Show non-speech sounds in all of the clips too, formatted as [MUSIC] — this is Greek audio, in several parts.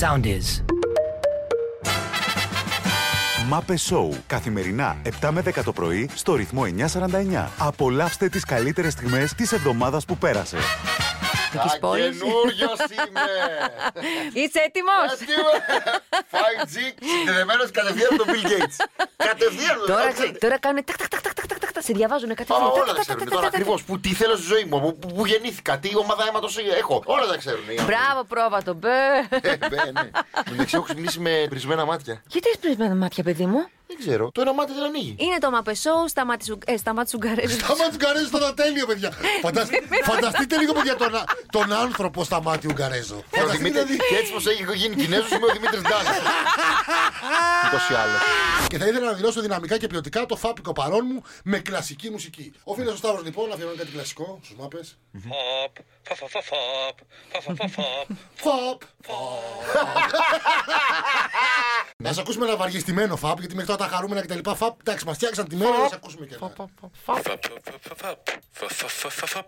sound is. Μάπε Σόου. Καθημερινά 7 με 10 το πρωί στο ρυθμό 949. Απολαύστε τις καλύτερες στιγμές της εβδομάδας που πέρασε. Της πόλης. Καινούριος [LAUGHS] είμαι. Είσαι έτοιμος; Έτοιμος. 5G συνδεδεμένος κατευθείαν από τον Bill Gates. [LAUGHS] Κατευθείαν. Τώρα, δεν ξε- τώρα κάνουν τάκ, τάκ, τάκ, τάκ, τάκ, τάκ, τάκ, σε διαβάζουν κάτι. Μα όλα τα ξέρουν τώρα ακριβώς. Που τι θέλω στη ζωή μου, που, που, που γεννήθηκα, τι ομάδα αίματος έχω. Όλα τα ξέρουν. οι άνθρωποι. Μπράβο, πρόβατο. Μπε. Ε, μπε, ναι. Εντάξει, έχω ξυπνήσει με πρισμένα μάτια. Γιατί έχεις πρισμένα μάτια, παιδί μου; Δεν ξέρω. Το ένα μάτι δεν ανοίγει. Είναι το μαπεσό στα μάτια σου, ε, στα μάτια σου γκαρέζου. [LAUGHS] Τα μάτια του Ουγγαρέζου ήταν τέλειο, παιδιά. Φαντασ- [LAUGHS] Φανταστείτε λίγο, παιδιά, τον, τον άνθρωπο στα μάτια Ουγγαρέζου. Ο Φανταστείτε Δημήτρη- δηλαδή. Και έτσι πω έχει γίνει Κινέζος είμαι ο Δημήτρης Ντάνη. [LAUGHS] Ούτως ή άλλως. Και θα ήθελα να δηλώσω δυναμικά και ποιοτικά το φάπικο παρόν μου με κλασική μουσική. Ο φίλο ο Σταύρος λοιπόν αφιερώνει κάτι κλασικό στους μάπες. Fop, fop, fop, fop, fop, fop, fop, fop. Φαπ. Να σα ακούσουμε ένα βαριεστημένο φαπ, γιατί μέχρι τώρα τα χαρούμενα και τα λοιπά φαπ. Εντάξει, μα φτιάξαν τη μέρα να σα ακούσουμε και ένα. Fop, fop, fop, fop, fop, fop, fop, fop.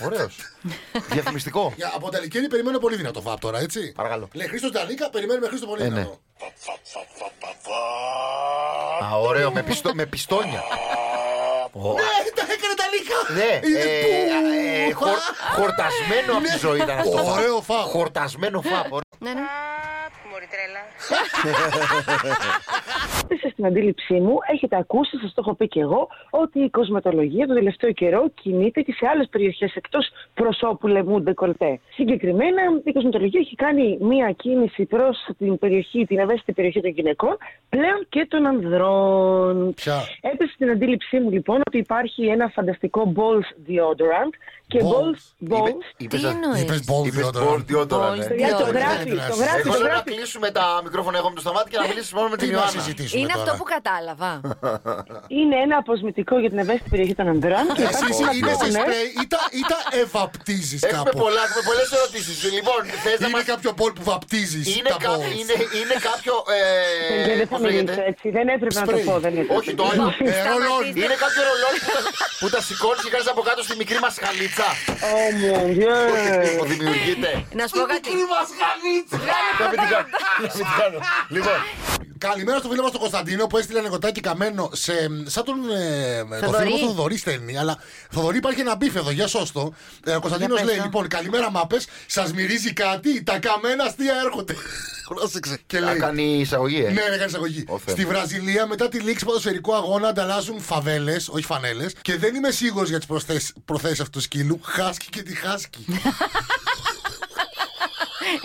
Ωραίο. Διαφημιστικό. Για, από τα Λυκένη περιμένω πολύ δυνατό φαπ τώρα, έτσι. Παρακαλώ. Λέει Χρήστο Νταλίκα, περιμένουμε Χρήστο πολύ Ε, ναι. δυνατό. Α, ωραίο, με, πιστο, με πιστόνια. Ναι, τα έκανε τα Λίκα! Ναι, Είναι ε, που- ε, χορ- χορτασμένο από τη ζωή ήταν αυτό. Ωραίο φαπ. Χορτασμένο φαπ. Ναι, ναι μωρή τρέλα. [LAUGHS] Στην αντίληψή μου, έχετε ακούσει, σας το έχω πει και εγώ, ότι η κοσματολογία τον τελευταίο καιρό κινείται και σε άλλες περιοχές εκτός προσώπου λεμού ντεκολτέ. Συγκεκριμένα, η κοσματολογία έχει κάνει μία κίνηση προς την περιοχή, την ευαίσθητη περιοχή των γυναικών, πλέον και των ανδρών. Ποια; Έπεσε στην αντίληψή μου λοιπόν ότι υπάρχει ένα φανταστικό balls deodorant και balls. balls. Είπε, είπες, τι εννοείς; Balls deodorant. Το γράφει, το γράφει, το γράφει κλείσουμε τα μικρόφωνα εγώ με το σταμάτη και να μιλήσεις μόνο με την Τι να Ιωάννα. συζητήσουμε Είναι αυτό τώρα; που κατάλαβα. Είναι ένα αποσμητικό για την ευαίσθητη περιοχή των ανδρών. και Εσύ υπάρχει ένα είναι σε toner. σπρέι ή τα, ή τα ευαπτίζεις Έχουμε κάπου; πολλά, έχουμε πολλές ερωτήσεις. Λοιπόν, θες να Είναι μας... κάποιο μπολ που βαπτίζεις Είναι, τα κα... balls. είναι, είναι κάποιο... Παιδιά, Ε, δεν θα πώς μιλήσω λέγεται. έτσι. Δεν έπρεπε να το Σπρέι. πω. Δεν έπρεπε. Όχι, το άλλο. Ε, roll-on. Είναι κάποιο ρολόι που τα, που τα σηκώνεις και κάνεις από κάτω στη μικρή μασχαλίτσα. Ω, mon Dieu. Που δημιουργείται. Να σου πω κάτι. μασχαλίτσα. Να μην την κάνω. Να μην την κάνω. Λοιπόν, Καλημέρα στο φίλο μας τον Κωνσταντίνο που έστειλε ανεκδοτάκι καμένο σε. σαν τον. Ε, το Θοδωρή. φίλο μου τον Θοδωρή στέλνει. Αλλά Θοδωρή υπάρχει ένα beef εδώ, για σώσ' το. Ε, ο Κωνσταντίνος Για πες λέει το. λοιπόν: Καλημέρα μάπες, σας μυρίζει κάτι, τα καμένα αστεία έρχονται. [LAUGHS] Πρόσεξε. Και θα λέει. κάνει εισαγωγή, ε. Ναι, έκανε εισαγωγή. Ω, Θεέ. Στη Βραζιλία, μετά τη λήξη ποδοσφαιρικού αγώνα, ανταλλάσσουν φαβέλες, όχι φανέλες. Και δεν είμαι σίγουρος για τις προθέσεις αυτού του σκύλου. Χάσκι και τη χάσκι. [LAUGHS]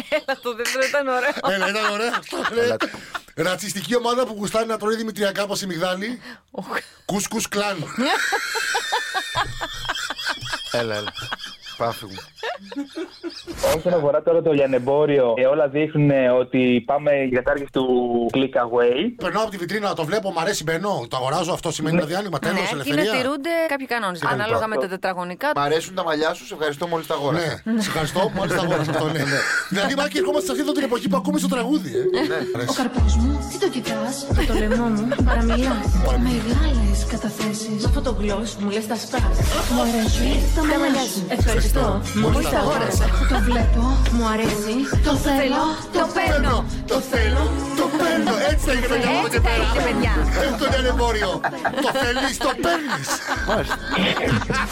Έλα, το δεύτερο ήταν ωραίο. Έλα, ήταν ωραίο αυτό. ρε. Ρατσιστική ομάδα που γουστάρει να τρώει δημητριακά από μυγδάλι. Κούσκους κλάν. Έλα, έλα. Πάφη μου. Όσον αφορά τώρα το λιανεμπόριο, ε, όλα δείχνουν ε, ότι πάμε για κατάργηση του click away. Περνάω από τη βιτρίνα, το βλέπω, μ' αρέσει, μπαίνω. Το αγοράζω, αυτό σημαίνει ένα διάλειμμα, τέλο, Ναι, και να ελευθερία. τηρούνται κάποιοι κανόνες. Ανάλογα με τα τετραγωνικά. Μ' αρέσουν τα μαλλιά σου, σε ευχαριστώ μόλις τα αγόρασα. Ναι, σε ευχαριστώ, μόλις τα αγόρασα αυτό, ναι. Δηλαδή, Μάκη, ερχόμαστε σε αυτή εδώ την εποχή που ακούμε στο τραγούδι, ε. Ο καρπός μου, τι το κοιτάς Με το λαιμό μου παραμιλά Μεγάλες καταθέσεις Με αυτό το γλώσ μου λες τα σπάς Μου αρέσει τα μαλλιά σου Ευχαριστώ, μόλις τα αγόρασα Το βλέπω, μου αρέσει Το θέλω, το παίρνω. Το θέλω, το παίρνω. Έτσι θα είναι, παιδιά, από Έτσι εδώ και θα πέρα. είναι, παιδιά. Αυτό είναι εμπόριο. Το θέλεις, το παίρνεις.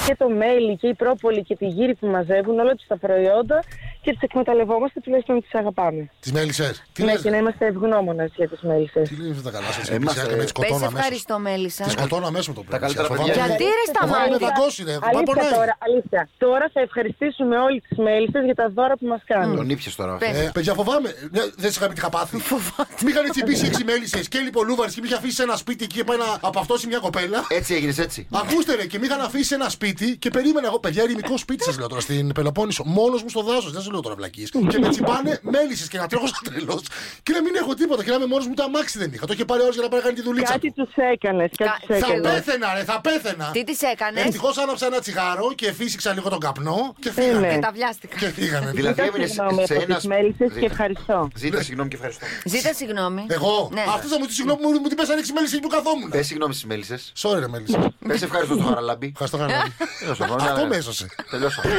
Και το μέλι και η πρόπολη και τη γύρι που μαζεύουν, όλα τους τα προϊόντα και τις εκμεταλλευόμαστε, τουλάχιστον τις αγαπάμε. Τις μέλισσες. Τι Ναι, λες, και να είμαστε ευγνώμονες για τις μέλισσες. Τι λέει αυτά τα καλά σας. Είμαστε- Εμεί Πες σκοτώνω αμέσως. ευχαριστώ, Μέλισσα. Τη σκοτώνω αμέσως το πρωί. καλύτερα Σας παιδιά. φοβάμαι. Γιατί ρε στα Φοβάμαι να μάτια. δαγκώσει, ρε. Πάει Αλήθεια πονάει. τώρα, αλήθεια. Τώρα θα ευχαριστήσουμε όλοι τις μέλισσες για τα δώρα που μας κάνουν. Τον ήπιες τώρα. Πες. Ε, παιδιά, φοβάμαι. Ναι, δεν σε είχα πει τι είχα πάθει. [LAUGHS] Μη είχαν τσιμπήσει έξι μέλισσε και λοιπόν Λούβαρη και με είχε αφήσει σε ένα σπίτι και πάει να απαυτώσει μια κοπέλα. Έτσι έγινες έτσι. Ακούστε ρε, και με είχαν αφήσει σε ένα σπίτι και περίμενα εγώ. Παιδιά, ερημικό σπίτι σας λέω τώρα στην Πελοπόννησο. Μόνος μου στο δάσος, δεν σα λέω τώρα βλακή. και με τσιμπάνε μέλισσες και να τρέχω σαν τρελός. Και να μην έχω τίποτα. Και να είμαι μόνος μου το αμάξι δεν είχα. Το είχε πάρει ώρε για να πάει να κάνει τη δουλίτσα. Κάτι του. τους έκανες, κάτι Κα- τους Θα έκανες. πέθαινα, ρε, θα πέθαινα. Τι τη έκανες; Ευτυχώς άναψα ένα τσιγάρο και φύσηξα λίγο τον καπνό και ναι. φύγανε. Και τα βιάστηκα. Και φύγανε. Δηλαδή Ζητά έμεινες συγγνώμη σε από ένα. τις μέλισσες και Ζήτα. ευχαριστώ. Ζήτα, συγγνώμη και ευχαριστώ. Ζήτα συγγνώμη. Εγώ; Ναι. Αυτός θα μου τη συγγνώμη μου μου την πέσανε 6 μέλη που καθόμουν. Πες συγγνώμη στις μέλισσες. Sorry, ρε μέλη. Πες ευχαριστώ στο χαραλάμπι. Ευχαριστώ κανένα. Τέλος πάντων, Αυτό ναι, με ναι. έσωσε. Τελειώσαμε.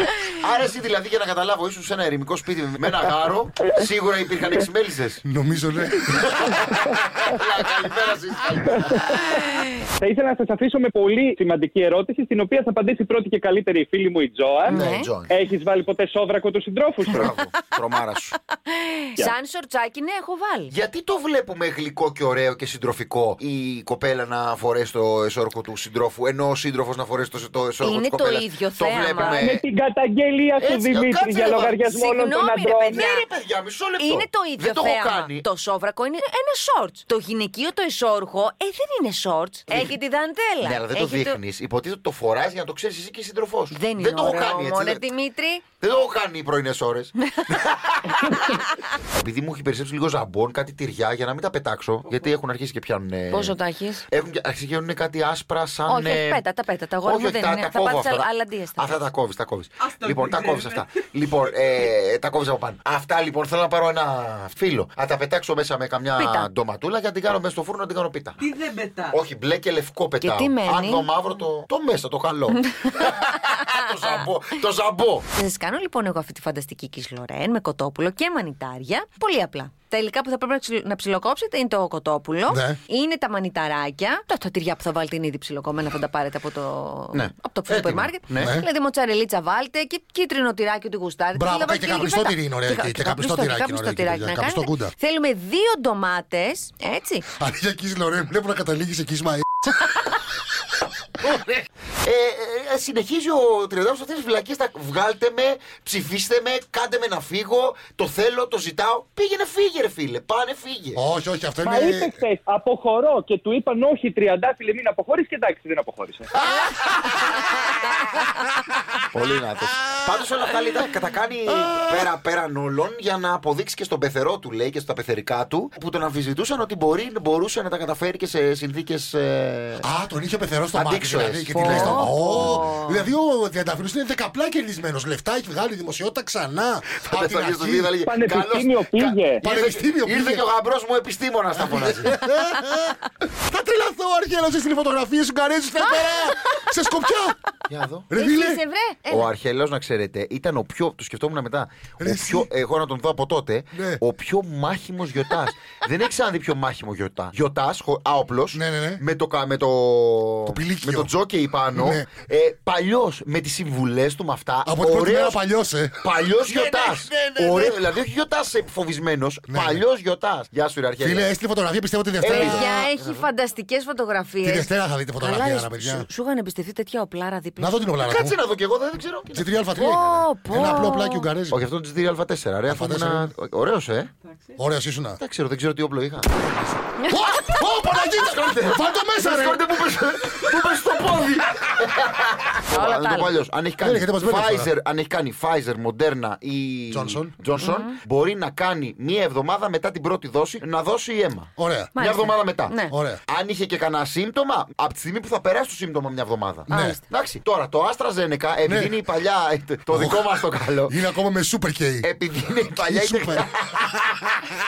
Άρα εσύ δηλαδή για να καταλάβω, ήσουν σε ένα ερημικό σπίτι με ένα γάρο, σίγουρα υπήρχαν έξι μέλισσες. Νομίζω ναι. Καλημέρα σας. Θα ήθελα να σας αφήσω με πολύ σημαντική ερώτηση, στην οποία θα απαντήσει πρώτη και καλύτερη η φίλη μου η Τζόαν. Ναι. Τζον. Έχεις βάλει ποτέ σόβρακο του συντρόφου σου; Μπράβο, τρομάρα σου. [LAUGHS] Σαν σορτσάκι, ναι, έχω βάλει. Γιατί το βλέπουμε γλυκό και ωραίο και συντροφικό η κοπέλα να φορέσει το εσώρουχο του συντρόφου, ενώ ο σύντροφος να φορέσει το, το εσώρουχο Είναι τη το κοπέλα; ίδιο το θέμα. βλέπουμε. Με την καταγγελία σου, Έτσι, Δημήτρη, κάτσε, για ρε, λογαριασμό όλων των Συγγνώμη, ρε, αντρών. παιδιά. Ναι, ρε παιδιά, μισό λεπτό. Είναι το ίδιο Δεν το έχω θέμα. κάνει. Το σόβρακο είναι ένα shorts. Το γυναικείο το εσόρουχο, ε, δεν είναι shorts. Έχει τη δαντέλα. Ναι, αλλά δεν το Έχει δείχνεις. Υποτίθεται ότι το φοράς για να το ξέρεις εσύ και η σύντροφός σου. Δεν είναι το έχω ωραίο, κάνει έτσι. μωρέ δεν- Δημήτρη. Δεν το έχω κάνει οι πρωινές ώρες. [LAUGHS] Επειδή μου έχει περισσέψει λίγο ζαμπόν, κάτι τυριά για να μην τα πετάξω. Γιατί έχουν αρχίσει και πιάνουν. Πόσο τα έχεις; Έχουν και- αρχίσει και γίνουν κάτι άσπρα σαν. Όχι, όχι, ε, πέτα, τα πέτα. Τα αγόρια όχι, μου όχι, δεν τα, είναι. τα Θα κόβω πάθεις αυτά. αλαντίες. θα Αυτά τα κόβεις, τα κόβεις. Λοιπόν, τα κόβεις αυτά. λοιπόν, ε, τα κόβεις από πάνω. Αυτά λοιπόν θέλω να πάρω ένα φύλλο. Να τα πετάξω μέσα με καμιά Πίτα. ντοματούλα και να την κάνω μέσα στο φούρνο να την κάνω πίτα. Τι δεν πετάς; Όχι, μπλε και λευκό πετάω. τι μένει; Αν το μαύρο το. Το μέσα, το καλό. [LAUGHS] [LAUGHS] το ζαμπό. Το ζαμπό. Θα σα κάνω λοιπόν εγώ αυτή τη φανταστική κισλορέν με κοτόπουλο και μανιτάρια. Πολύ απλά. Τα υλικά που θα πρέπει να ξυλο- να ψιλοκόψετε είναι το κοτόπουλο, Ναι. είναι τα μανιταράκια. Τα, τα τυριά που θα βάλετε είναι ήδη ψιλοκομμένα, θα τα πάρετε από το, Ναι. από το Έτοιμα. σούπερ μάρκετ. Ναι. Δηλαδή μοτσαρελίτσα βάλτε και κίτρινο τυράκι ότι γουστάρετε. Μπράβο, Θα και βάλετε καπνιστό φέτα. τυρί είναι ωραίο εκεί, και καπνιστό καπνιστό- τυράκι είναι καπνιστό ωραίο εκεί, τυράκι παιδιά, να καπνιστό κάνετε. κούντα. Θέλουμε δύο ντομάτες, έτσι. Αν για εκεί Λορέν, βλέπω να καταλήγεις εκεί Ισμαήλ. Ε, ε, ε, συνεχίζει ο Τριαντάφυλλος αυτές τις βλακίες. Βγάλτε με, ψηφίστε με, κάντε με να φύγω. Το θέλω, το ζητάω. Πήγαινε, φύγε, ρε φίλε. Πάνε, φύγε. Όχι, όχι, αυτό Μα είπε είναι. χθες, αποχωρώ και του είπαν όχι, τριαντάφυλλε, μην αποχωρήσει και εντάξει, δεν αποχώρησε. [LAUGHS] Πολύ να Πάντως όλα αυτά λέει, τα, τα κάνει πέρα, πέραν όλων για να αποδείξει και στον πεθερό του, λέει, και στα πεθερικά του, που τον αμφισβητούσαν ότι μπορεί, μπορούσε να τα καταφέρει και σε συνθήκες. Ε... Α, τον είχε πεθερό στο μάτι. Αντίξωες. Δηλαδή, και Πω. τι λέει στο. Ω, Δηλαδή ο Τριανταφυλλός είναι δεκαπλά κερδισμένος. Λεφτά έχει βγάλει δημοσιότητα ξανά. Θα Από την πεθάνει στο αρχή. βίντεο, θα λέγε, Πανεπιστήμιο «Καλώς, πήγε». κα- Πανεπιστήμιο ήρθε- Ήρθε πήγε. και ο γαμπρός μου επιστήμονας θα φωνάζει. [LAUGHS] Θα τρελαθώ, Αρχέλο, έστειλε φωτογραφίε σου καρέζου πέρα. [LAUGHS] Σε σκοπιά. Για να δω. Ρε φίλε. Εσύ, βρε. Ο Έλα. Αρχέλο, να ξέρετε, ήταν ο πιο. Το σκεφτόμουν μετά. Ρε Ο εσύ. πιο, εγώ να τον δω από τότε. Ναι. Ο πιο μάχημος γιοτάς. [LAUGHS] Δεν έχει ξαναδεί πιο μάχημο γιοτά. Γιοτάς, άοπλο. Ναι, ναι, ναι. Με το, κα- με το, Το πηλίκιο. με το τζόκεϊ πάνω. Ναι. Ε, Παλιός με τις συμβουλές του με αυτά. Από την πρώτη μέρα Ωραίος- παλιός, ε. Παλιός [LAUGHS] γιοτάς. ναι, ναι, ναι. Δηλαδή, όχι γιοτάς φοβισμένος. Ναι, ναι. Παλιός γιοτάς. Γεια σου, ρε Αρχέλο. Φίλε, έστειλε φωτογραφία, πιστεύω τη Δευτέρα. Παιδιά, έχει φανταστικές φωτογραφίες. Τη Δευτέρα θα δείτε φωτογραφία, ρε παιδιά. Σου, σου είχαν εμπιστευτεί τέτοια οπλάρα δίπλα. Να δω την οπλάρα Κάτσε μου. να δω κι εγώ, δεν ξέρω. G3α3 Πω, πω. Ένα απλό πλάκι ουγγαρέζι. Όχι, αυτό είναι το GTR-Α4. Ρε, αφού Α4. ήμουν. Ωραίος, ε. Ωραίος ήσουνα. Δεν ξέρω, δεν ξέρω τι όπλο είχα. Ω, Παναγίτα! Βάλ το μέσα, ρε! Συγχωρείτε που πες- που πες στο πόδι. Όλα Να τα το πω άλλα. αλλιώς. Αν έχει Δεν κάνει έχετε μας μπέρδεψε Pfizer, αν έχει κάνει Pfizer, Moderna ή Johnson. Johnson, μπορεί να κάνει μία εβδομάδα μετά την πρώτη δόση να δώσει αίμα. Ωραία. Μια Μάλιστα. εβδομάδα μετά. Ναι. Ωραία. Αν είχε και κανένα σύμπτωμα, από τη στιγμή που θα περάσει το σύμπτωμα μια εβδομάδα. Ναι. Εντάξει, τώρα το AstraZeneca, επειδή Ναι. είναι η παλιά, το δικό μας το καλό. Είναι ακόμα με super K. Επειδή είναι η παλιά, η Super. τεκ-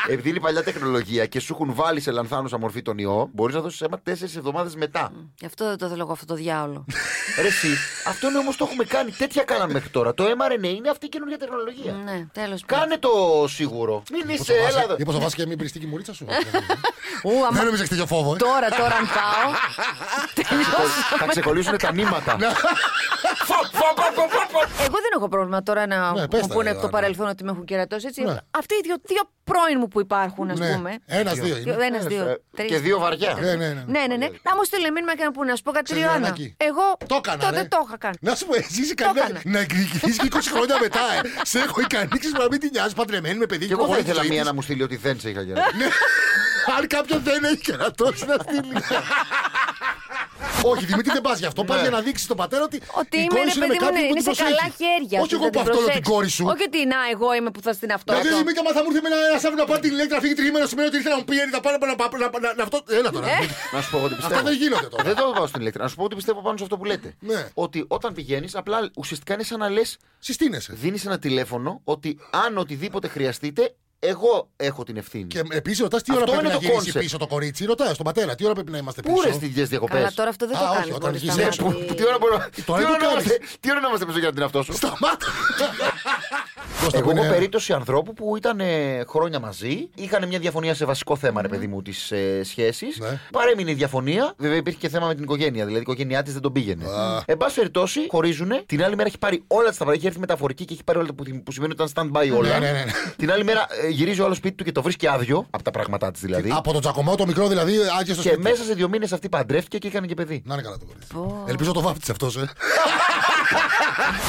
Επειδή είναι η παλιά τεχνολογία και σου έχουν βάλει σε λανθάνουσα μορφή τον ιό, μπορείς να δώσεις αίμα τέσσερις εβδομάδες μετά. Γι' αυτό δεν το θέλω εγώ αυτό το διάολο. Ρε εσύ, αυτό είναι όμως το έχουμε κάνει. Τέτοια κάναμε μέχρι τώρα. Το mRNA είναι αυτή η καινούργια τεχνολογία. ναι, τέλος Κάνε το σίγουρο. Μην είσαι, έλα εδώ. Μήπως θα βάσει και μην πριστεί και η μουρίτσα σου; [LAUGHS] Ου, άμα- Δεν νομίζω έχεις τέτοιο φόβο. ε. Τώρα, τώρα αν πάω. [LAUGHS] Θα ξεκολλήσουν τα νήματα. Ναι. Εγώ δεν έχω πρόβλημα τώρα να Ναι, πες μου τα, πούνε ρε, από το Άννα. παρελθόν ότι με έχουν κερατώσει έτσι. Ναι. Αυτοί οι δύο, δύο πρώην μου που υπάρχουν, ας Ναι. πούμε. Ένας, δύο είναι. Ένα, δύο, Ε, τρεις. Και δύο βαριά. Ναι, ναι, ναι. Ναι, ναι, ναι. Να μου στείλει μήνυμα και να πούνε, να σου πω κάτι Ξέρεις, Ριάννα. Γιαννάκη. Εγώ Το έκανα, τότε ρε. το είχα κάνει. Να σου πω, εσύ είσαι ικανή έκανα. να εκδικηθείς και 20 χρόνια μετά. ε. Σε έχω ικανή να μην την νοιάζεις, παντρεμένη με παιδί Και εγώ θα προχωρεί της ήθελα ζωής μία της. να μου στείλει ότι δεν σε είχα γίνει. Ναι. [LAUGHS] Αν κάποιον δεν έχει κερατώσει να στείλει. [LAUGHS] Όχι, Δημήτρη, δεν πας γι' αυτό. Πας Ναι. για να δείξεις τον πατέρα ότι. Ότι η είμαι, κόρη ρε σου είναι με παιδί μου, κάποιον ναι, που είναι την σε καλά προσέχει. χέρια. Όχι αυτή, εγώ θα που την αυτό την προσέξω. κόρη σου. Όχι ότι να, εγώ είμαι που θα στην αυτό. Δηλαδή, Δημήτρη, άμα θα μου έρθει με ένα σάβου να πάρει την ηλέκτρα, φύγει τριγμένο σημαίνει ότι ήρθε να μου πει θα πάρω να να- να- να- να αυτό. Έλα τώρα. Ε. Δημήτρη. Να σου πω εγώ τι πιστεύω. Αυτά δεν γίνονται τώρα. Δεν το πάω στην ηλεκτρική. Να σου πω ότι πιστεύω πάνω σε αυτό που λέτε. Ναι. Ότι όταν πηγαίνεις, απλά ουσιαστικά είναι σαν να λες, Συστήνεσαι. δίνεις ένα τηλέφωνο ότι αν οτιδήποτε χρειαστείτε, εγώ έχω την ευθύνη. Και επίσης ρωτάς τι Αυτό ώρα πρέπει είναι να το γυρίσει concept. πίσω το κορίτσι. Ρωτάς τον πατέρα, τι ώρα πρέπει να είμαστε πίσω; Πού ρε στι διακοπές; Καλά, τώρα αυτό δεν το Α, όχι, κάνεις. όταν χωρίς βγεις τα έξω. μάτια. Τι ώρα μπορούμε. Τι Τώρα ώρα τι να κάνεις; είμαστε- τι ώρα να είμαστε πίσω για να την αυτόσω; Σταμάτα! Δώσ' το Εγώ που έχω είναι- περίπτωση ανθρώπου που ήταν ε, χρόνια μαζί, είχαν μια διαφωνία σε βασικό θέμα, ρε παιδί μου, της ε, σχέσης. Ναι. Παρέμεινε η διαφωνία. Βέβαια υπήρχε και θέμα με την οικογένεια, δηλαδή η οικογένειά της δεν τον πήγαινε. Α. Εν πάση περιπτώσει, χωρίζουνε. Την άλλη μέρα έχει πάρει όλα τα Έχει έρθει μεταφορική και έχει πάρει όλα τα που, που σημαίνει ότι ήταν stand-by όλα. Ναι, ναι, ναι, ναι. Την άλλη μέρα ε, γυρίζει ο άλλος σπίτι του και το βρίσκει άδειο από τα πράγματά της δηλαδή. Από τον Τζακωμό το μικρό δηλαδή, άδεια στο Και σπίτι. μέσα σε δύο μήνες αυτή παντρεύτηκε και έκανε και παιδί. Να είναι καλά το κορίτσι. Ελπίζω το βάφτισε αυτός, ε. [LAUGHS]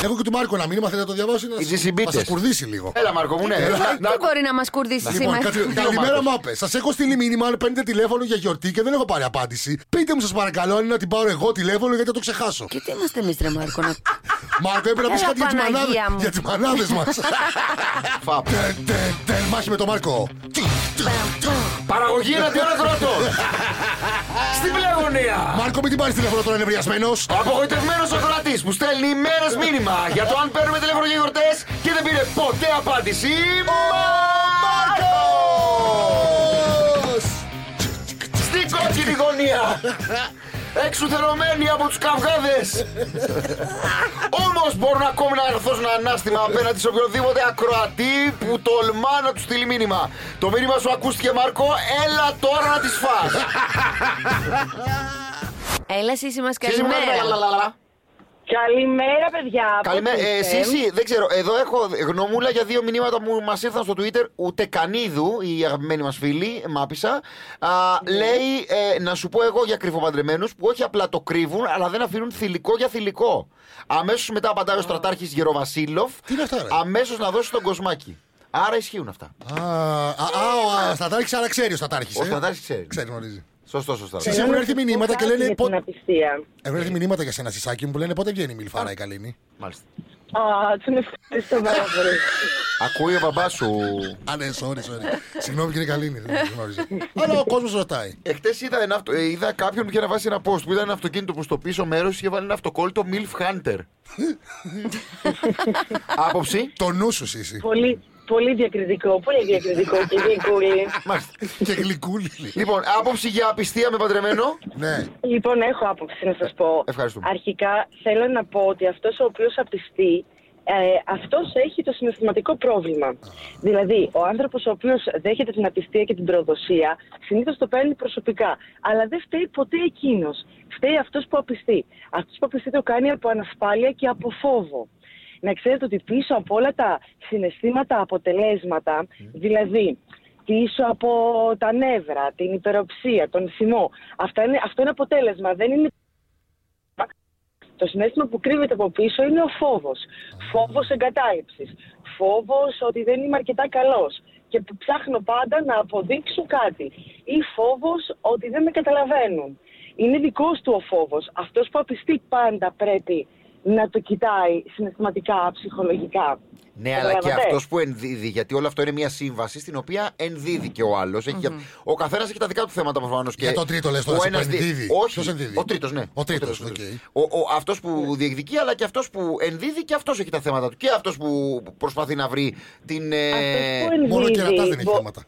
Έχω και του Μάρκο ένα μήνυμα, θέλετε να το διαβάσει. Οι Να τζισιμπίτες. σα κουρδίσει λίγο. Έλα, Μάρκο μου, ναι. Έλα. Να- να- Τι μπορεί να μας κουρδίσει Λοιπόν, σήμερα; κάτσε- ο καλημέρα, Μάρκος. Μάπες. Σας έχω στείλει μήνυμα αν παίρνετε τηλέφωνο για γιορτή και δεν έχω πάρει απάντηση. Πείτε μου, σας παρακαλώ, αν είναι να την πάρω εγώ τηλέφωνο γιατί θα το ξεχάσω. Και τι είμαστε εμείς, Ρε Μάρκο, να Μάρκο, έπρεπε να πεις Έλα, κάτι για τις Παναγία μανάδε. μου. Για τις μανάδες μας. [LAUGHS] Φαπ. Μάχη με τον Μάρκο. Παραγωγή ραδιόνα [LAUGHS] Στην πλεγωνία. Μάρκο, μην την πάρεις τηλέφωνο τώρα, είναι ευριασμένο. Ο απογοητευμένο ακροατής που στέλνει μέρε μήνυμα για το αν παίρνουμε τηλέφωνο για γιορτές και δεν πήρε ποτέ απάντηση. Μάρκος! Στην κόκκινη γωνία! Εξουθερωμένοι από τους καυγάδες Όμως μπορούν ακόμη να αρθώσουν ανάστημα απέναντι σε οποιοδήποτε ακροατή που τολμά να του στείλει μήνυμα. Το μήνυμα σου ακούστηκε Μάρκο, έλα τώρα να τις φας. Έλα, Σύση μας, Σύση μου, καλημέρα. Λαλαλαλα. Καλημέρα, παιδιά. Καλημέρα. Πώς Ε, είστε; Σύση, δεν ξέρω. Εδώ έχω γνωμούλα για δύο μηνύματα που μας ήρθαν στο Twitter. Ούτε Κανίδου, η αγαπημένη μας φίλη, μάπησα. Α, λέει ε, να σου πω εγώ για κρυφοπαντρεμένους που όχι απλά το κρύβουν, αλλά δεν αφήνουν θηλυκό για θηλυκό. Αμέσως μετά απαντάει ο στρατάρχης Γεροβασίλοφ. Τι είναι αυτά, ρε; Αμέσως να δώσει τον κοσμάκι. Άρα ισχύουν αυτά. Α, α, α, ο Στατάρχη, αλλά ξέρει ο Στατάρχη. Ο στρατάρχης ξέρει. Ξέρει, γνωρίζει. Σωστό, σωστό. Εσύ Θέλω έχουν να έρθει σας πω μηνύματα και κάτι λένε. για πο- την απιστία. Έχουν έρθει μηνύματα για σένα, Σισάκι μου, που λένε πότε βγαίνει η Μιλφάρα η Καλίνη. Μάλιστα. Α, τον ευχαριστώ πάρα πολύ. [LAUGHS] Ακούει ο μπαμπάς σου. Α, ναι, sorry, sorry. Συγγνώμη κύριε Καλίνη, δεν το γνώριζα. Αλλά ο κόσμος ρωτάει. Εχθές είδα, ένα αυτο... ε, είδα κάποιον που είχε αναβάσει ένα post που ήταν ένα αυτοκίνητο που στο πίσω μέρος είχε βάλει ένα αυτοκόλλητο Milf Hunter. [LAUGHS] Άποψη; Το νου σου, Σίση. πολύ, πολύ διακριτικό, πολύ διακριτικό [LAUGHS] και γλυκούλη. Μάλιστα. Και γλυκούλη. λέει. Λοιπόν, άποψη για απιστία με παντρεμένο; Ναι. Λοιπόν, έχω άποψη να σας πω. Ευχαριστούμε. Αρχικά θέλω να πω ότι αυτός ο οποίος απιστεί, ε, αυτός έχει το συναισθηματικό πρόβλημα. Δηλαδή, ο άνθρωπος ο οποίος δέχεται την απιστία και την προδοσία, συνήθως το παίρνει προσωπικά. Αλλά δεν φταίει ποτέ εκείνος. Φταίει αυτός που απιστεί. Αυτός που απιστεί το κάνει από ανασφάλεια και από φόβο. Να ξέρετε ότι πίσω από όλα τα συναισθήματα αποτελέσματα, δηλαδή πίσω από τα νεύρα, την υπεροψία, τον θυμό. Αυτά είναι, αυτό είναι αποτέλεσμα. Δεν είναι... Το συνέστημα που κρύβεται από πίσω είναι ο φόβος. Φόβος εγκατάλειψης. Φόβος ότι δεν είμαι αρκετά καλός και που ψάχνω πάντα να αποδείξω κάτι. Ή φόβος ότι δεν με καταλαβαίνουν. Είναι δικός του ο φόβος. Αυτός που απιστεί πάντα πρέπει να το κοιτάει συναισθηματικά, ψυχολογικά. Ναι, αλλά και Καταλάβατε; αυτός που ενδίδει, γιατί όλο αυτό είναι μια σύμβαση στην οποία ενδίδει και ο άλλος. Ο καθένας έχει τα δικά του θέματα προφανώς. Για τον τρίτο λες τώρα, ο εσύ που ένας δι- ενδίδει. Όχι, Ποιος ενδίδει; ο τρίτος, ναι. Ο τρίτος, τρίτος, οκ. ο τρίτος. Ο, αυτός που διεκδικεί, αλλά και αυτός που ενδίδει και αυτός έχει τα θέματα του. Και αυτός που προσπαθεί να βρει την. ε, Αυτός που ενδίδει, Μόνο ο κερατά δεν έχει μπο- θέματα.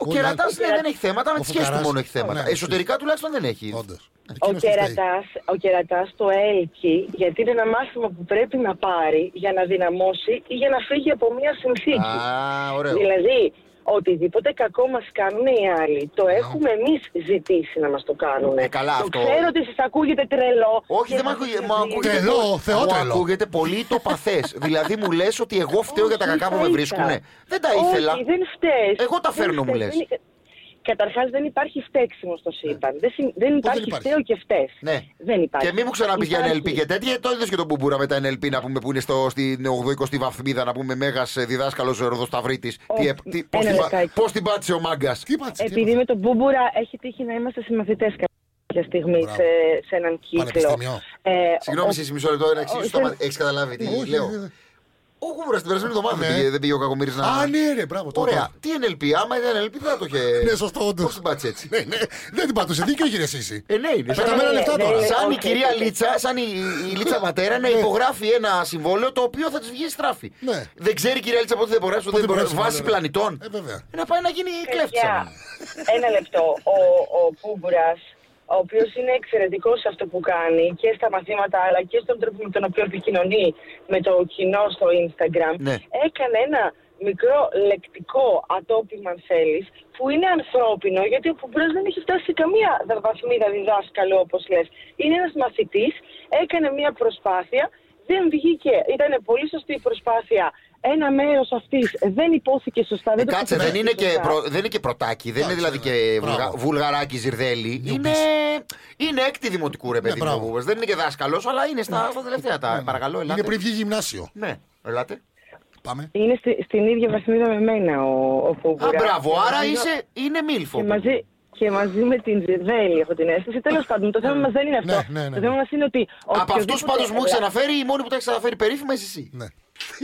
Ο Όλοι κερατάς άλλοι- δεν έχει θέματα, με Ο τη σχέση του φουκαράς. μόνο έχει θέματα. Ναι, Εσωτερικά τουλάχιστον δεν έχεις. Όντως. Ο Εκείνος το φταίει. κερατάς, ο κερατάς το έλκει γιατί είναι ένα μάθημα που πρέπει να πάρει για να δυναμώσει ή για να φύγει από μια συνθήκη. Α, ωραίο. Δηλαδή, οτιδήποτε κακό μας κάνουν οι άλλοι, το έχουμε εμείς ζητήσει να μας το κάνουν. Ε, καλά, το αυτό- ξέρω ότι σας ακούγεται τρελό. Όχι, και δεν θα μου ακούγεται. σας Μου δει. ακούγεται, Τρελό, μου θεότρελο. ακούγεται πολύ το παθές. [LAUGHS] δηλαδή μου λες ότι εγώ φταίω για τα Όχι, κακά που ίσα με ίσα. βρίσκουνε. Δεν τα ήθελα. Όχι, δεν φταίς. Εγώ τα Δεν φέρνω, μου φταίς. Λες. Δεν είναι- Καταρχάς δεν υπάρχει φταίξιμο στο σύμπαν. Δεν, συ- δεν υπάρχει υπάρχει; φταίω και φταίς. Ναι. Δεν υπάρχει. Και μην μου ξαναπεί για Υπάρχει. NLP και τέτοια. Το είδες και τον Μπούμπουρα με τα NLP να πούμε που είναι στο, στην 80η βαθμίδα να πούμε μέγας διδάσκαλος Ροδοσταυρίτης. Όχι, Πώ ένα την, λεπτάκι. πώς την πάτησε ο μάγκας; Τι πάτησε, τι Επειδή με τον Μπούμπουρα έχει τύχει να είμαστε συμμαθητές κάποια στιγμή Μπράβο. σε, σε έναν κύκλο. Πανεπιστήμιο. Ε, Συγγνώμη, ο- εσύ μισό λεπτό να εξηγήσω. ο- Έχεις καταλάβει τι Όχι, λέω. Δεν- Ο Γούβρα την περασμένη εβδομάδα Ναι. δεν πήγε- δεν πήγε ο Κακομοίρη να. Α, ναι, ρε, μπράβο. το Ωραία. είπα. Τι NLP, άμα ήταν NLP δεν θα το είχε. Ναι, σωστό, όντως. Πώ την πάτησε έτσι. Ναι, ναι, δεν την πατούσε. Δίκιο έχει εσύ. Ε, ναι, είναι. Σαν, Πεταμένα λεφτά τώρα. σαν η Όχι, κυρία όχι. Λίτσα, σαν η, η Λίτσα [LAUGHS] Πατέρα να υπογράφει ένα συμβόλαιο το οποίο θα της βγει στράφη. Ναι. Δεν ξέρει η κυρία Λίτσα πότε θα υπογράψει, ότι Πότε δεν μπορεί υπογράψει, βάσει ναι, ναι. πλανητών. Ε, βέβαια. Να πάει να γίνει κλέφτησα. Παιδιά, ένα λεπτό. Ο, ο Πούμπουρα, ο οποίος είναι εξαιρετικός σε αυτό που κάνει και στα μαθήματα αλλά και στον τρόπο με τον οποίο επικοινωνεί με το κοινό στο Instagram, Ναι. έκανε ένα μικρό λεκτικό ατόπιμα, αν θέλεις, που είναι ανθρώπινο, γιατί ο Πούμπουρα δεν έχει φτάσει σε καμία βαθμίδα διδάσκαλο, όπως λες. Είναι ένας μαθητής, έκανε μια προσπάθεια, δεν βγήκε. Ήταν πολύ σωστή η προσπάθεια. Ένα μέρος αυτής δεν υπόθηκε σωστά. Ε, Δεν το κάτσε, δεν είναι, και σωστά. προ- δεν είναι και πρωτάκι, δεν είναι δηλαδή και Μπράβο. βουλγα- βουλγαράκι ζυρδέλη. Είναι, είναι έκτη δημοτικού ρε παιδί Ναι, μπράβο. μου. Δεν είναι και δάσκαλος, αλλά είναι στα, στα τελευταία. Τα, παρακαλώ, Είναι ελάτε. πριν βγει γυμνάσιο. Ναι, ελάτε. Πάμε. Είναι στη- στην ίδια βαθμίδα με μένα ο, ο Α, Πούμπουρας. μπράβο, Και άρα νομίζω- είσαι, είναι μίλφο. Και μαζί, και μαζί με την Ζιρδέλη έχω την αίσθηση. Τέλος πάντων, το θέμα μας δεν είναι αυτό. Ναι, ναι, ναι. Το θέμα μας είναι ότι. Από αυτούς οποιοδήποτε- πάντως μου έχεις αναφέρει, η μόνη που τα έχεις αναφέρει περίφημα είσαι εσύ. Ναι.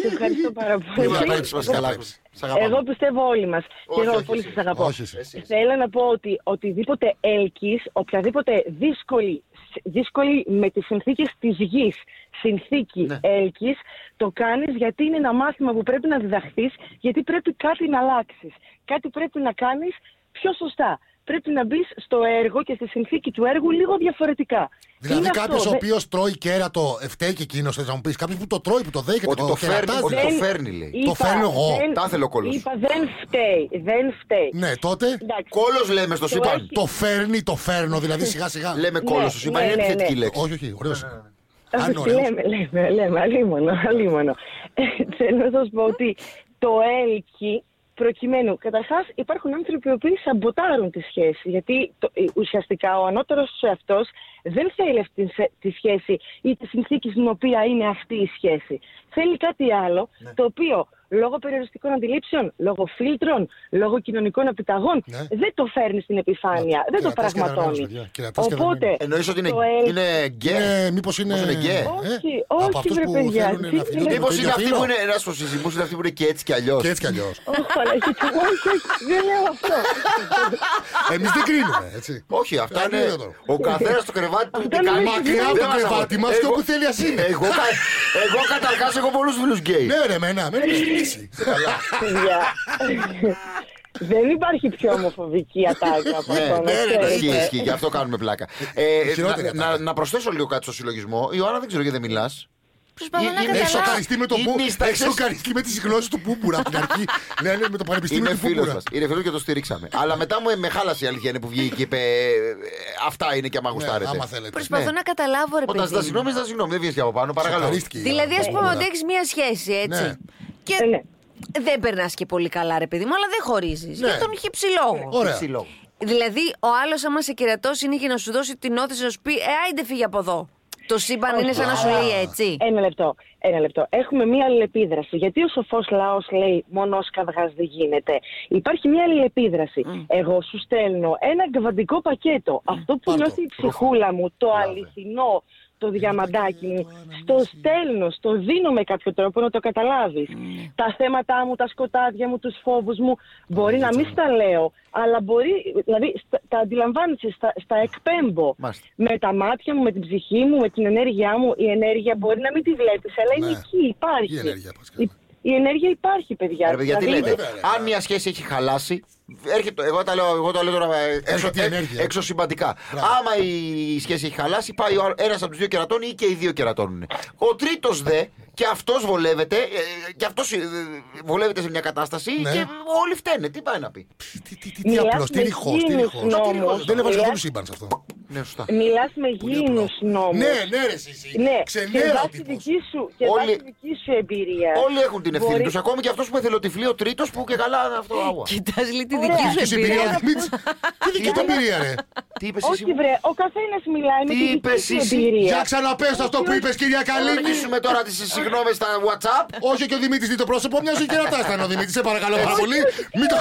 Σε ευχαριστώ πάρα πολύ. Μην παραπέμπεις, Πασχαλάκη. Εγώ- Σ' αγαπάμε. Εγώ πιστεύω όλοι μας. Και Όχι, εγώ όχι, πολύ εσύ. σα αγαπώ. Όχι εσύ. Εσύ. Θέλω να πω ότι οτιδήποτε έλκεις, οποιαδήποτε δύσκολη, δύσκολη με τις συνθήκες της γης συνθήκη Ναι. έλκει, το κάνεις γιατί είναι ένα μάθημα που πρέπει να διδαχθείς, γιατί πρέπει κάτι να αλλάξεις. Κάτι πρέπει να κάνεις πιο σωστά. Πρέπει να μπεις στο έργο και στη συνθήκη του έργου λίγο διαφορετικά. Δηλαδή Είναι κάποιος αυτό. ο Δεν- οποίος τρώει κέρατο, φταίει και εκείνος, θες να μου πεις. Κάποιος που το τρώει, που το δέχεται, Ότι το φέρνει, κερατάζει. ότι το Δεν- φέρνει, λέει. Το φέρνω εγώ. δεν- Τα ήθελε ο κόλλος. Είπα δεν φταίει. Δεν φταίει. Ναι, τότε Εντάξει. Κόλος λέμε στο Το σύμπαν. έχει- το φέρνει, το φέρνω, δηλαδή σιγά σιγά. Λέμε κόλος στο σύμπαν, ναι, είναι ναι, επιθετική ναι. λέξη. Όχι, όχι, ωραίος. Όχι, Αν είναι ωραίος. λέμε, λέμε, λέμε, αλίμονο, αλίμονο. Ε, Θέλω να σας πω ότι το έλκει προκειμένου. Καταρχάς υπάρχουν άνθρωποι οι οποίοι σαμποτάρουν τη σχέση. Γιατί το, ε, ουσιαστικά ο ανώτερος του εαυτός δεν θέλει αυτή τη σε- τη σχέση ή τη συνθήκη στην οποία είναι αυτή η σχέση. Θέλει κάτι άλλο, Ναι. το οποίο λόγω περιοριστικών αντιλήψεων, λόγω φίλτρων, λόγω κοινωνικών επιταγών, Ναι. δεν το φέρνει στην επιφάνεια, δεν το κερατάς και πραγματώνει. δερμένος, παιδιά, κερατάς και Οπότε, δερμένος. Εννοείς ότι είναι, το έλκει- είναι γκέι; Ε, Μήπως είναι. Μήπως είναι γκέι; Ε, Όχι, από όχι, αυτούς βρε που παιδιά, θέλουν τι να φιλούνται λέτε. με Μήπως το είναι ίδιο αυτοί φύλο. που είναι ένα μήπως είναι αυτοί που είναι και έτσι κι αλλιώς; Και έτσι κι αλλιώς. Όχι, Παναγιώτη, όχι, όχι, δεν λέω αυτό. Εμείς δεν κρίνουμε, έτσι. Όχι, αυτά Ε, είναι. ναι, τώρα. Ο καθένας στο κρεβάτι του. Αυτά τι είναι κάνει. Μακριά από Δεν το μας κρεβάτι αφορά. μας και Εγώ- όπου θέλει ας είναι. Εγώ, κα- εγώ καταρχάς έχω πολλούς φίλους γκέι. Ναι, ρε, μένα, μένα με στήσει. Παιδιά, [LAUGHS] Δεν υπάρχει πιο ομοφοβική ατάκα από Ναι, αυτό. να ναι, ναι, ξέρετε. ισχύει, ισχύει, γι' αυτό κάνουμε πλάκα. Ε, χειρότερη να- να, ατάκα. να προσθέσω λίγο κάτι στο συλλογισμό. Ιωάννα, δεν ξέρω γιατί δεν μιλάς. Προσπαθώ να Είναι Έχει καταλάβω. σοκαριστεί με το Είναι που. οι στάξεις- Έχει σοκαριστεί με τις γλώσσε του Πούμπουρα από την αρχή. Λένε [LAUGHS] με το πανεπιστήμιο Είναι του φίλος Πούμπουρα. μας. Είναι φίλος και το στηρίξαμε. Αλλά μετά μου με χάλασε η αλήθεια είναι που βγήκε και είπε ε, Αυτά είναι και άμα Ναι, γουστάρετε. άμα θέλετε. Προσπαθώ Ναι. να καταλάβω, ρε Όταν ζητάς παιδί. μου. συγγνώμη, ζητάς συγγνώμη. Δεν βγαίνει και από πάνω, παρακαλώ. Σοκαρίστηκε η Δηλαδή, ας Ιωάννα. πούμε ότι έχει μία σχέση, έτσι. Ναι. Και Ε, ναι. δεν περνάς και πολύ καλά, ρε παιδί μου, αλλά δεν χωρίζεις. Ναι. Για τον είχε ψηλόγο. Ωραία. Ψηλό. Δηλαδή, ο άλλος, άμα σε κερατό, είναι και να σου δώσει την όθηση να σου πει Ε, άιντε φύγε από εδώ. Το σύμπαν είναι σαν να σου λέει έτσι. Ένα λεπτό. Ένα λεπτό. Έχουμε μία αλληλεπίδραση. Γιατί ο σοφός λαός λέει μόνο καυγάς δεν γίνεται. Υπάρχει μία αλληλεπίδραση. Εγώ σου στέλνω ένα γκαβαντικό πακέτο. Αυτό που Πάρ' το. νιώθει η ψυχούλα μου, το αληθινό, το διαμαντάκι μου, στο στέλνω, στο δίνω με κάποιο τρόπο να το καταλάβεις. Τα θέματα μου, τα σκοτάδια μου, τους φόβους μου, μπορεί να μην στα λέω, αλλά μπορεί, δηλαδή στα- τα αντιλαμβάνεσαι, στα, στα εκπέμπω. Μάλιστα. Με τα μάτια μου, με την ψυχή μου, με την ενέργειά μου. Η ενέργεια μπορεί να μην τη βλέπεις, αλλά είναι Ναι. εκεί, υπάρχει. Η ενέργεια, Πασχάλη. Η, η ενέργεια υπάρχει, παιδιά. Ρε παιδιά, τι Δηλαδή, λέτε; βέβαια, ρε. Αν μια σχέση έχει χαλάσει. Έρχεται, εγώ, τα λέω, εγώ το λέω τώρα ε, έξω, Έρχεται η ενέργεια. έξω συμπαντικά. Μπράβο. Άμα η σχέση έχει χαλάσει, πάει ένας από τους δύο κερατώνει ή και οι δύο κερατώνουν. Ο τρίτος δε και αυτός βολεύεται, ε, και αυτός βολεύεται σε μια κατάσταση Ναι. και όλοι φταίνε. Τι πάει να πει; Τι- Τι τι- τι Μιλάς απλό, τι με ρηχό, τι γήινους ρηχό. νόμους. Δεν έβαζε Μιλάς- καθόλου σύμπαν σε αυτό. Ναι, σωστά. Μιλά με Πολύ γήινου απλό. νόμου. Ναι, ναι, ρε, εσύ. εσύ. Ναι, και Ξενέρα ο βάσει τύπος. δική σου, και Όλοι- βάσει δική σου εμπειρία. Όλοι έχουν την ευθύνη μπορεί- του. Ακόμη και αυτό που εθελοτυφλεί ο τρίτο που και καλά αυτό. άουα. Κοιτά, λέει τη Ωραία. δική Δική σου σου εμπειρία, εμπειρία. Δημήτρη. Τι δική του εμπειρία, ρε. Τι είπες εσύ Όχι, μου? βρε, ο καθένα μιλάει με Τι τη δική είπες του εσύ? εμπειρία. Για ξαναπες αυτό που είπε, κυρία Θα Καλίνη. ρωτήσουμε τώρα τι συγγνώμη στα WhatsApp. Όχι και ο Δημήτρη δει το πρόσωπο, μοιάζει ο κερατά ήταν ο Δημήτρη. Σε παρακαλώ πάρα πολύ. Μην το.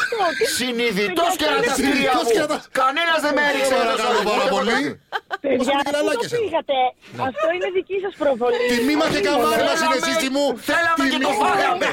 Συνειδητό κεραταστήρια Συνειδητός μου. κερατάς. Κανένα δεν με έριξε. Σε παρακαλώ πάρα πολύ. Παιδιά, Όσο με πού κυραλάκες το εδώ. πήγατε; Αυτό είναι δική σας προβολή. Τιμήμα και καμάρι μας είναι Θέλαμε- σύση μου. Θέλαμε και το Τιμή- φάγαμε.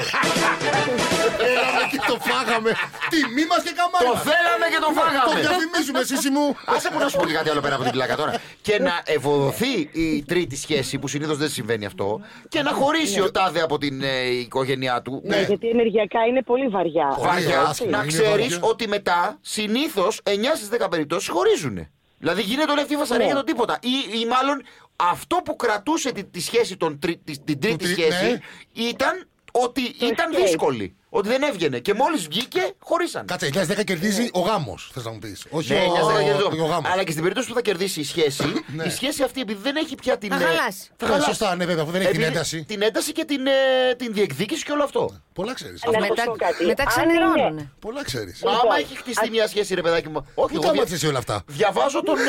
Θέλαμε και το φάγαμε. Τιμή μας και καμάρι. Το μας. θέλαμε και το Το φάγαμε. διαφημίζουμε, σύση μου. Άσε που να σου πω και κάτι άλλο πέρα από την πλάκα τώρα. Και να ευοδοθεί η τρίτη σχέση που συνήθως δεν συμβαίνει αυτό και να χωρίσει ο τάδε από την ε, οικογένειά του. Ναι, γιατί ενεργειακά είναι πολύ βαριά. Βαριά, Βαριά, άσχημα, να είναι ξέρεις βαριά. ότι μετά συνήθως 9 στις 10 περιπτώσεις χωρίζουν. Δηλαδή γίνεται όλη αυτή η φασαρία Ναι. για το τίποτα. Ή, ή μάλλον αυτό που κρατούσε τη, τη σχέση, των, τρι- τη- την τρίτη τρι- σχέση ναι. ήταν ότι ήταν escape. δύσκολη. Ότι δεν έβγαινε. Και μόλις βγήκε, χωρίσαν. Κάτσε, 9-10 κερδίζει ο γάμος, θες να μου πεις. Όχι Ναι, ο, 9-10 κερδίζω. ο γάμος. Αλλά και στην περίπτωση που θα κερδίσει η σχέση, [LAUGHS] Ναι. η σχέση αυτή επειδή δεν έχει πια την. Θα ε, χαλάσει. Θα Ε, χαλάσει. Σωστά, ναι, βέβαια, αφού δεν έχει την Επειδή- ένταση. Την ένταση και την, ε, την διεκδίκηση και όλο αυτό. Πολλά ξέρεις. Να σου Μετά, πω κάτι. μετά Αν ξενερώνουν. είναι- Πολλά ξέρεις. Μα άμα έχει χτιστεί μια σχέση, ρε παιδάκι μου. Όχι, Πού εγώ τα δια- μάθησε όλα αυτά; διαβάζω τον. ε,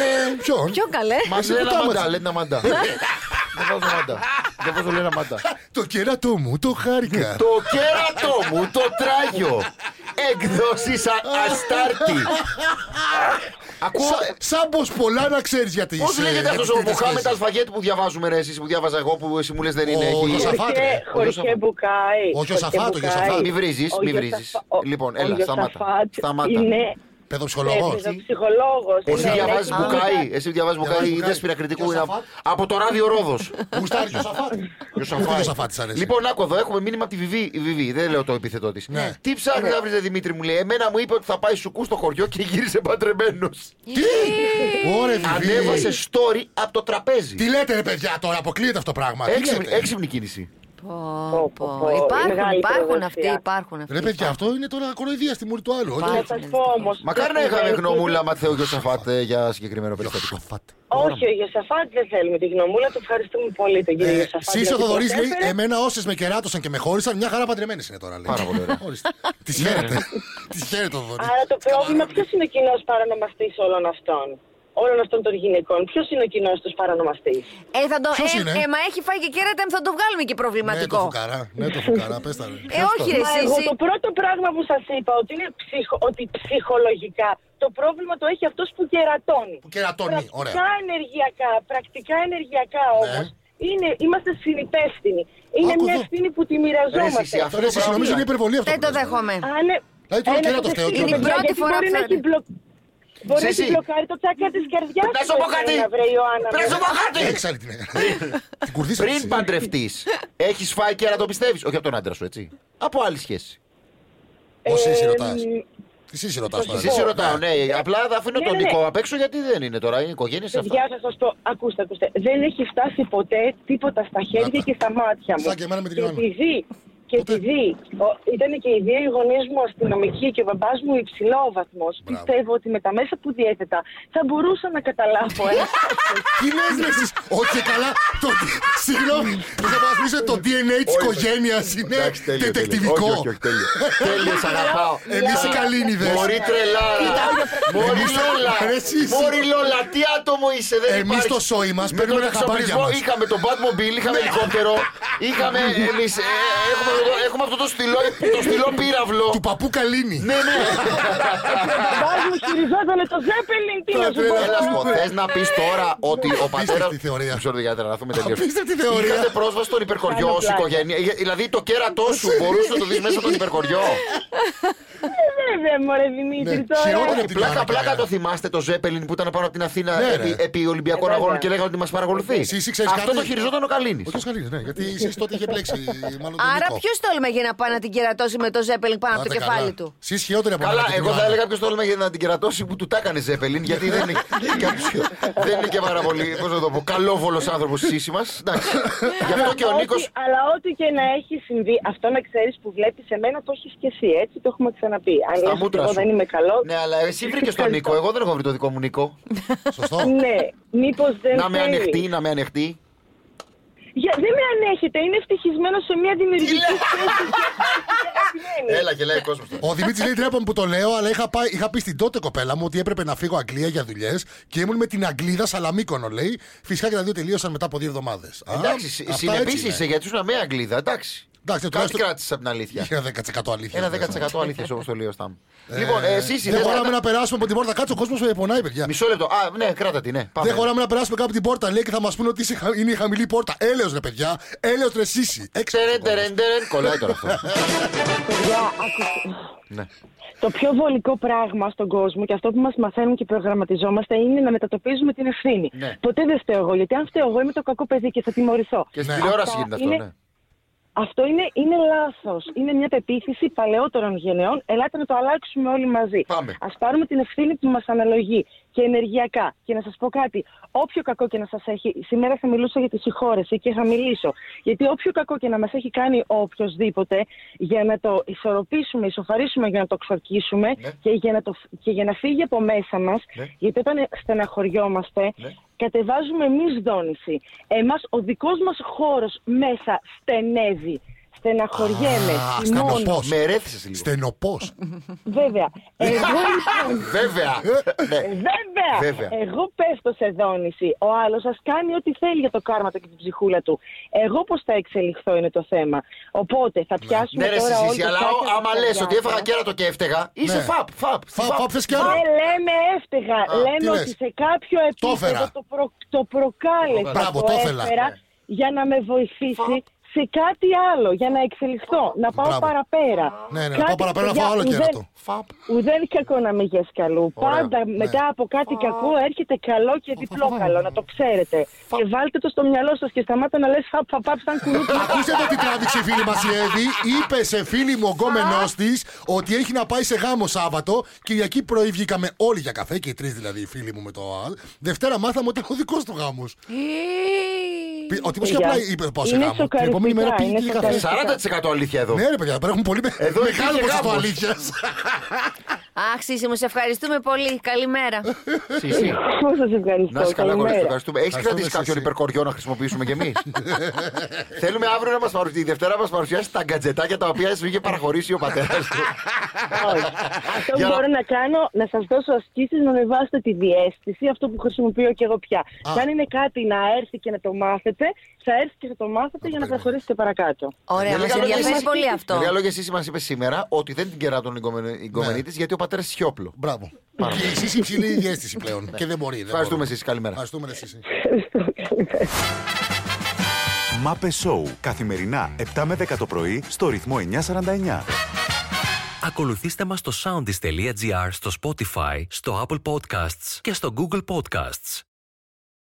Ποιον; Πιο καλέ; Μα Εσύ λέει που ένα τα μαντά, έμαθες. λέει ένα μαντά. Δεν βάζω μαντά. Δεν βάζω λέει ένα μαντά. Το κέρατό μου, το χάρηκα. Το κέρατό μου, το τράγιο. Εκδόσεις α- Αστάρτη. Ακούω. Σα- Σαν πω πολλά να ξέρεις γιατί Πώς είσαι. λέγεται για αυτό τις ο τρίτες Μουχάμετ σχέσεις. Αλφαγέτ που διαβάζουμε ρε εσείς που διάβαζα εγώ που εσύ μου λες δεν είναι. Ο Έχει... Ιωσαφάτ. Χωριχέ- ρε. Χωριχέ Ιωσαφάτ. μπουκάι. Όχι, ο Σαφάτ, ο Χωριχέ Ιωσαφάτ. μπουκάι. Μη βρίζεις, Ο μη Ιωσαφα- βρίζεις. ο- Λοιπόν, ο έλα, σταμάτα. Ιωσαφάτ Σταμάτα. Είναι Παιδοψυχολόγος. ψυχολόγος. Εσύ διαβάζεις μπουκάι, εσύ διαβάζεις Μπουκάι, Διαβάζεις είδες Μπουκάι. πειρα είναι Ιωσαφάτ. από το ράδιο Ρόδος. Γουστάρει Ιωσαφάτ. Ιωσαφάτ. Ο Ιωσαφάτ της αρέσει. Λοιπόν, άκου εδώ, έχουμε μήνυμα από τη Βιβί. Η Βιβί, δεν λέω το επίθετό της. Ναι. Τι ψάχνει να βρει, Δημήτρη μου λέει. Εμένα μου είπε ότι θα πάει σουκού στο χωριό και γύρισε παντρεμένος. Ωραία, Ανέβασε story από το τραπέζι. Τι λέτε ρε παιδιά τώρα, αποκλείεται αυτό το πράγμα. Τι Έξυπνη, λέτε; έξυπνη κίνηση. Πω, πω, πω. πω. Υπάρχουν, Μεγάλη υπάρχουν προδοσία. αυτοί, υπάρχουν αυτοί. Ρε παιδιά, αυτό είναι τώρα κοροϊδία στη μούρη του άλλου. όχι; Υπάρχει. Να σας πω όμως. Μακάρι να το είχαμε κουβέντι- γνώμουλα Ματθαίου Γιωσαφάτ ε, για συγκεκριμένο περιστατικό. Ιωσαφάτ. Όχι, ο Ιωσαφάτ δεν θέλουμε τη γνωμούλα, το ευχαριστούμε πολύ τον κύριο Ε, Ιωσαφάτ. Σύσο γιατί Θοδωρή λέει: προσέφερε. Εμένα όσες με κεράτωσαν και με χώρισαν, μια χαρά παντρεμένες είναι τώρα. Λέει. Πάρα πολύ ωραία. [LAUGHS] Ορίστε. Τη χαίρεται. Τη χαίρεται ο Θοδωρή. Άρα το πρόβλημα ποιος είναι ο κοινό παρανομαστή όλων αυτών; Όλων αυτών των γυναικών. Ποιος είναι ο κοινός τους παρανομαστής; Ε, θα το, Ποιος ε, είναι; ε, μα έχει φάει και κέρατα, θα το βγάλουμε και Ναι, το προβληματικό. φουκαρά. Ναι, το φουκαρά. Πες τα. ρε. Ε, Ποιος όχι, το- ρε. Μα εσύ, εγώ εσύ. το πρώτο πράγμα που σας είπα ότι είναι ψυχο, ότι ψυχολογικά το πρόβλημα το έχει αυτός που κερατώνει. Που κερατώνει, ωραία. Πρακτικά ενεργειακά, πρακτικά ενεργειακά όμως. Ναι. Είναι, είμαστε συνυπεύθυνοι. Είναι Άκου μια εδώ. ευθύνη που τη Ρε, μοιραζόμαστε. εσύ, αυτό Ρε, εσύ, νομίζω είναι υπερβολή αυτό. Δεν που το λες, ρε. δέχομαι. Αν, Δηλαδή, το ένας κέρατο φταίω, είναι κέρατο. η πρώτη γιατί φορά μπορεί που να θα- έχει μπλοκ... Μπορείς να Εσύ. έχει μπλοκάρεις το τσάκρα της καρδιάς Να σου πω κάτι. βρε Ιωάννα. Πρέπει να μου. σου πω κάτι. Έξαλλη την έκανα. Την κουρδίσα. Πριν παντρευτείς, έχεις φάει και να το πιστεύεις. Όχι από τον άντρα σου, έτσι. Από άλλη σχέση. Όσοι εσύ Ε, ρωτάς. μ, Τι εσύ ρωτάς τώρα. Εσύ σε ρωτάω, ναι. Απλά θα αφήνω Ναι, τον ναι, ναι. Νικό απ' έξω γιατί δεν είναι τώρα. Είναι οικογένεια σε αυτά. Παιδιά, θα σας πω, ακούστε, ακούστε. Δεν έχει φτάσει ποτέ τίποτα στα χέρια Να τα. και στα μάτια μου. Σαν και εμένα με την και Ιωάννα. επειδή, και Ποτέ. επειδή ήταν και οι δύο οι γονείς μου αστυνομικοί και ο μπαμπάς μου υψηλό βαθμό, πιστεύω ότι με τα μέσα που διέθετα θα μπορούσα να καταλάβω ένα. [LAUGHS] Τι λες ρε εσείς; Όχι και καλά. το- Συγγνώμη. Θα μας πείτε το DNA της οικογένειας είναι τετεκτιβικό. Τέλειο, σ' αγαπάω. Εμείς οι καλήνιδες. Μωρή τρελάρα. Μωρή Εμείς- Λόλα. Ρε, εσύ είσαι. Μωρή Λόλα, τι άτομο είσαι. Δεν Εμείς υπάρχει. το σόι μας Με παίρνουμε τον τα χαμπάρια εξοπλισμό μας. είχαμε τον Batmobile, είχαμε ελικόπτερο. Είχαμε εμείς, ε, έχουμε, έχουμε αυτό το στυλό, το στυλό πύραυλο. Του παππού Καλίνη. Ναι, ναι. Ο μπαμπά μου χειριζόταν το Ζέπελιν, τι να σου πω. Έλα σου πω, θες να πεις τώρα ότι ο πατέρας... Απίστευτη θεωρία. Μισό λεπτό, για να τρελαθούμε τελείως. Απίστευτη θεωρία. Είχατε πρόσβαση στον υπερχωριό Κάνω ως πλάκα. οικογένεια. Ε, Δηλαδή το κέρατό σου μπορούσε να το δεις μέσα από τον [LAUGHS] υπερχωριό. Ε, Βέβαια, μωρέ Δημήτρη, Ναι, τώρα. χειρότερο από την Πλάκα, Ιωάννα πλάκα και το θυμάστε το Ζέπελιν που ήταν πάνω από την Αθήνα Ναι, επί, ρε. επί Ολυμπιακών Ε, Αγώνων βέβαια. και λέγανε ότι μας παρακολουθεί. Εσύ, εσύ ξέρεις Αυτό κάτι; το χειριζόταν ο Καλίνης. Ο κ. Καλίνης, ναι. Γιατί εσείς τότε είχε μπλέξει μάλλον τον Άρα Νικό. Ποιος τόλμαγε να πάει να την κερατώσει με το ζέπελινγκ πάνω από το Πάτε κεφάλι καλά. του; Εσείς χειρότεροι από Καλά, μένα και την εγώ θα Ιωάννα. έλεγα ποιος το έλεγε να την κερατώσει που του τα έκανε Ζέπελιν, γιατί δεν είναι, [LAUGHS] κάποιος- δεν είναι και πάρα πολύ, πώς να το πω, καλόβολος άνθρωπος στη σύση μας. Εντάξει. Γι' αυτό και ο Ό,τι- Νίκο. Αλλά ό,τι και να έχει συμβεί, αυτό να ξέρεις που βλέπεις εμένα το έχεις και εσύ, έτσι το έχουμε ξαναπεί. Αν Στα λες ότι μούτρα εγώ σου. δεν είμαι καλό. Ναι, αλλά εσύ βρήκες τον Νίκο. Εγώ δεν έχω βρει το δικό μου Νίκο. Σωστό. Ναι, μήπως δεν. Να με θέλεις. ανεχτεί, να με ανεχτεί. Για, δεν με ανέχεται, είναι ευτυχισμένος σε μια δημιουργική λέει; σχέση. σημαίνει. Έλα, γελάει ο κόσμος. Ο Δημήτρης λέει τρέπομαι που το λέω, αλλά είχα, πάει, είχα πει στην τότε κοπέλα μου ότι έπρεπε να φύγω Αγγλία για δουλειές και ήμουν με την Αγγλίδα Σαλαμίκονο, λέει. Φυσικά και τα δύο τελείωσαν μετά από δύο εβδομάδες. Εντάξει, συνεπίσει είσαι γιατί ήσουν με Αγγλίδα, εντάξει. Εντάξει, Κάτι τουλάχιστον. κράτησες από την αλήθεια. Ένα 10% αλήθεια. Ένα μέσα. 10% αλήθεια όπως το λέει ο Σταμ. Λοιπόν, ε, εσύ Δεν χωράμε να περάσουμε από την πόρτα. Κάτσε ο κόσμος με πονάει, παιδιά. Μισό λεπτό. Α, ναι, κράτα τη, ναι. Πάμε. Δεν χωράμε να περάσουμε κάπου την πόρτα, λέει και θα μας πούνε ότι είσαι χα- είναι η χαμηλή πόρτα. Έλεος ρε παιδιά. Έλεος ρε σύση. Έξω. Τερεν, τερεν, τερεν. Κολλάει τώρα αυτό. Παιδιά, άκουστε. Ναι. Το πιο βολικό πράγμα στον κόσμο και αυτό που μας μαθαίνουν και προγραμματιζόμαστε είναι να μετατοπίζουμε την ευθύνη. Ναι. Ποτέ δεν φταίω εγώ, γιατί αν φταίω εγώ είμαι το κακό παιδί και θα τιμωρηθώ. Και στην Ναι. τηλεόραση Αυτά γίνεται αυτό, είναι- ναι. Αυτό είναι, είναι λάθος. Είναι μια πεποίθηση παλαιότερων γενεών. Ελάτε να το αλλάξουμε όλοι μαζί. Πάμε. Α πάρουμε την ευθύνη που μας αναλογεί και ενεργειακά. Και να σας πω κάτι. Όποιο κακό και να σας έχει. Σήμερα θα μιλούσα για τη συγχώρεση και θα μιλήσω. Γιατί όποιο κακό και να μας έχει κάνει ο οποιοδήποτε, για να το ισορροπήσουμε, ισοφαρίσουμε, για να το ξορκίσουμε Ναι. και, για να το, και για να φύγει από μέσα μας. Ναι. Γιατί όταν στεναχωριόμαστε, Ναι. Κατεβάζουμε εμείς δόνηση. Εμάς ο δικός μας χώρος μέσα στενεύει. Στεναχωριέμαι. Α, θυμώνω. στενοπός. Με ερέθησες λίγο. Στενοπός. Βέβαια. Εγώ λοιπόν. Βέβαια. Ναι. Ε, Βέβαια. Βέβαια. Εγώ πέφτω σε δόνηση. Ο άλλος σας κάνει ό,τι θέλει για το κάρμα του και την ψυχούλα του. Εγώ πώς θα εξελιχθώ είναι το θέμα. Οπότε θα πιάσουμε Ναι, ρε, τώρα εσύ, όλοι το αλλά σάκι ο- από άμα τα λες παιδιά ότι έφαγα μας. κέρατο και έφταιγα, είσαι Ναι. φαπ, φαπ. Φαπ, φαπ, θες κι άλλο. Δεν λέμε έφταιγα. λέμε τι ότι λες; σε κάποιο Το έφερα. επίπεδο το, προ, το προκάλεσα. Μπράβο, το ήθελα. έφερα για να με βοηθήσει σε κάτι άλλο, για να εξελιχθώ, να πάω Μπράβο. παραπέρα. Ναι, ναι, να Κάτι, πάω παραπέρα να παιδιά, φάω άλλο ουδέν- κέρατο. Φαπ. Ουδέν κακό να με γεσκαλού. Ωραία. Πάντα μετά από κάτι κακό έρχεται καλό και διπλό καλό, να το ξέρετε. Και βάλτε το στο μυαλό σας και σταμάτα να λες φαπ, φαπ, φαπ, σαν κουνούπι. Ακούσατε τι τράβηξε η φίλη μας η Εύη. Είπε σε φίλη μου ο γκόμενός της ότι έχει να πάει σε γάμο Σάββατο. Κυριακή πρωί βγήκαμε όλοι για καφέ και οι τρεις δηλαδή οι φίλοι μου με το ΑΛ. Δευτέρα μάθαμε ότι είναι ο δικό του γάμος. Ο τύπος και Παιδιά, απλά είπε πάω σε είναι γάμο. Την επόμενη μέρα σοκαριστικά, πήγε και είναι για καφέ. σοκαριστικά. 40% αλήθεια εδώ. Ναι, ρε παιδιά, τώρα έχουν πολύ με- Εδώ μεγάλο υπήρχε ποσοστό γάμος. αλήθειας. [LAUGHS] Αχ, Σύση μου, σε ευχαριστούμε πολύ. Καλημέρα. Συσί. Εγώ σας ευχαριστώ. Να είσαι καλά, κόρη, Καλημέρα. ευχαριστούμε. Έχεις Ευχαριστούμε κρατήσει κάποιον εσύ. υπερκοριό να χρησιμοποιήσουμε κι εμείς; [LAUGHS] Θέλουμε αύριο να μας παρουσιάσει, τη Δευτέρα να μας παρουσιάσει τα γκατζετάκια τα οποία σου είχε παραχωρήσει ο πατέρας του. Όχι. Αυτό που Για να- μπορώ να κάνω, να σας δώσω ασκήσεις να ανεβάσετε τη διέστηση, αυτό που χρησιμοποιώ και εγώ πια. Και αν είναι κάτι να έρθει και να το μάθετε, θα έρθει και θα το μάθετε για να προχωρήσετε παρακάτω. Ωραία, Με μας λίγα ενδιαφέρει λόγια, πολύ αυτό. Με λίγα λόγια, εσύ μας είπε σήμερα ότι δεν την κεράτων η γκομενή της γιατί ο πατέρα σιόπλο. Μπράβο. Και εσείς υψηλή διέστηση πλέον. Και δεν μπορεί. δεν Ευχαριστούμε μπορούμε. εσείς. Καλημέρα. Ευχαριστούμε ρε Σύση. Ευχαριστώ. Καλημέρα. Μάπε Σόου. Καθημερινά 7 με 10 το πρωί στο ρυθμό 949. Ακολουθήστε μας στο soundis.gr, στο Spotify, στο Apple Podcasts και στο Google Podcasts.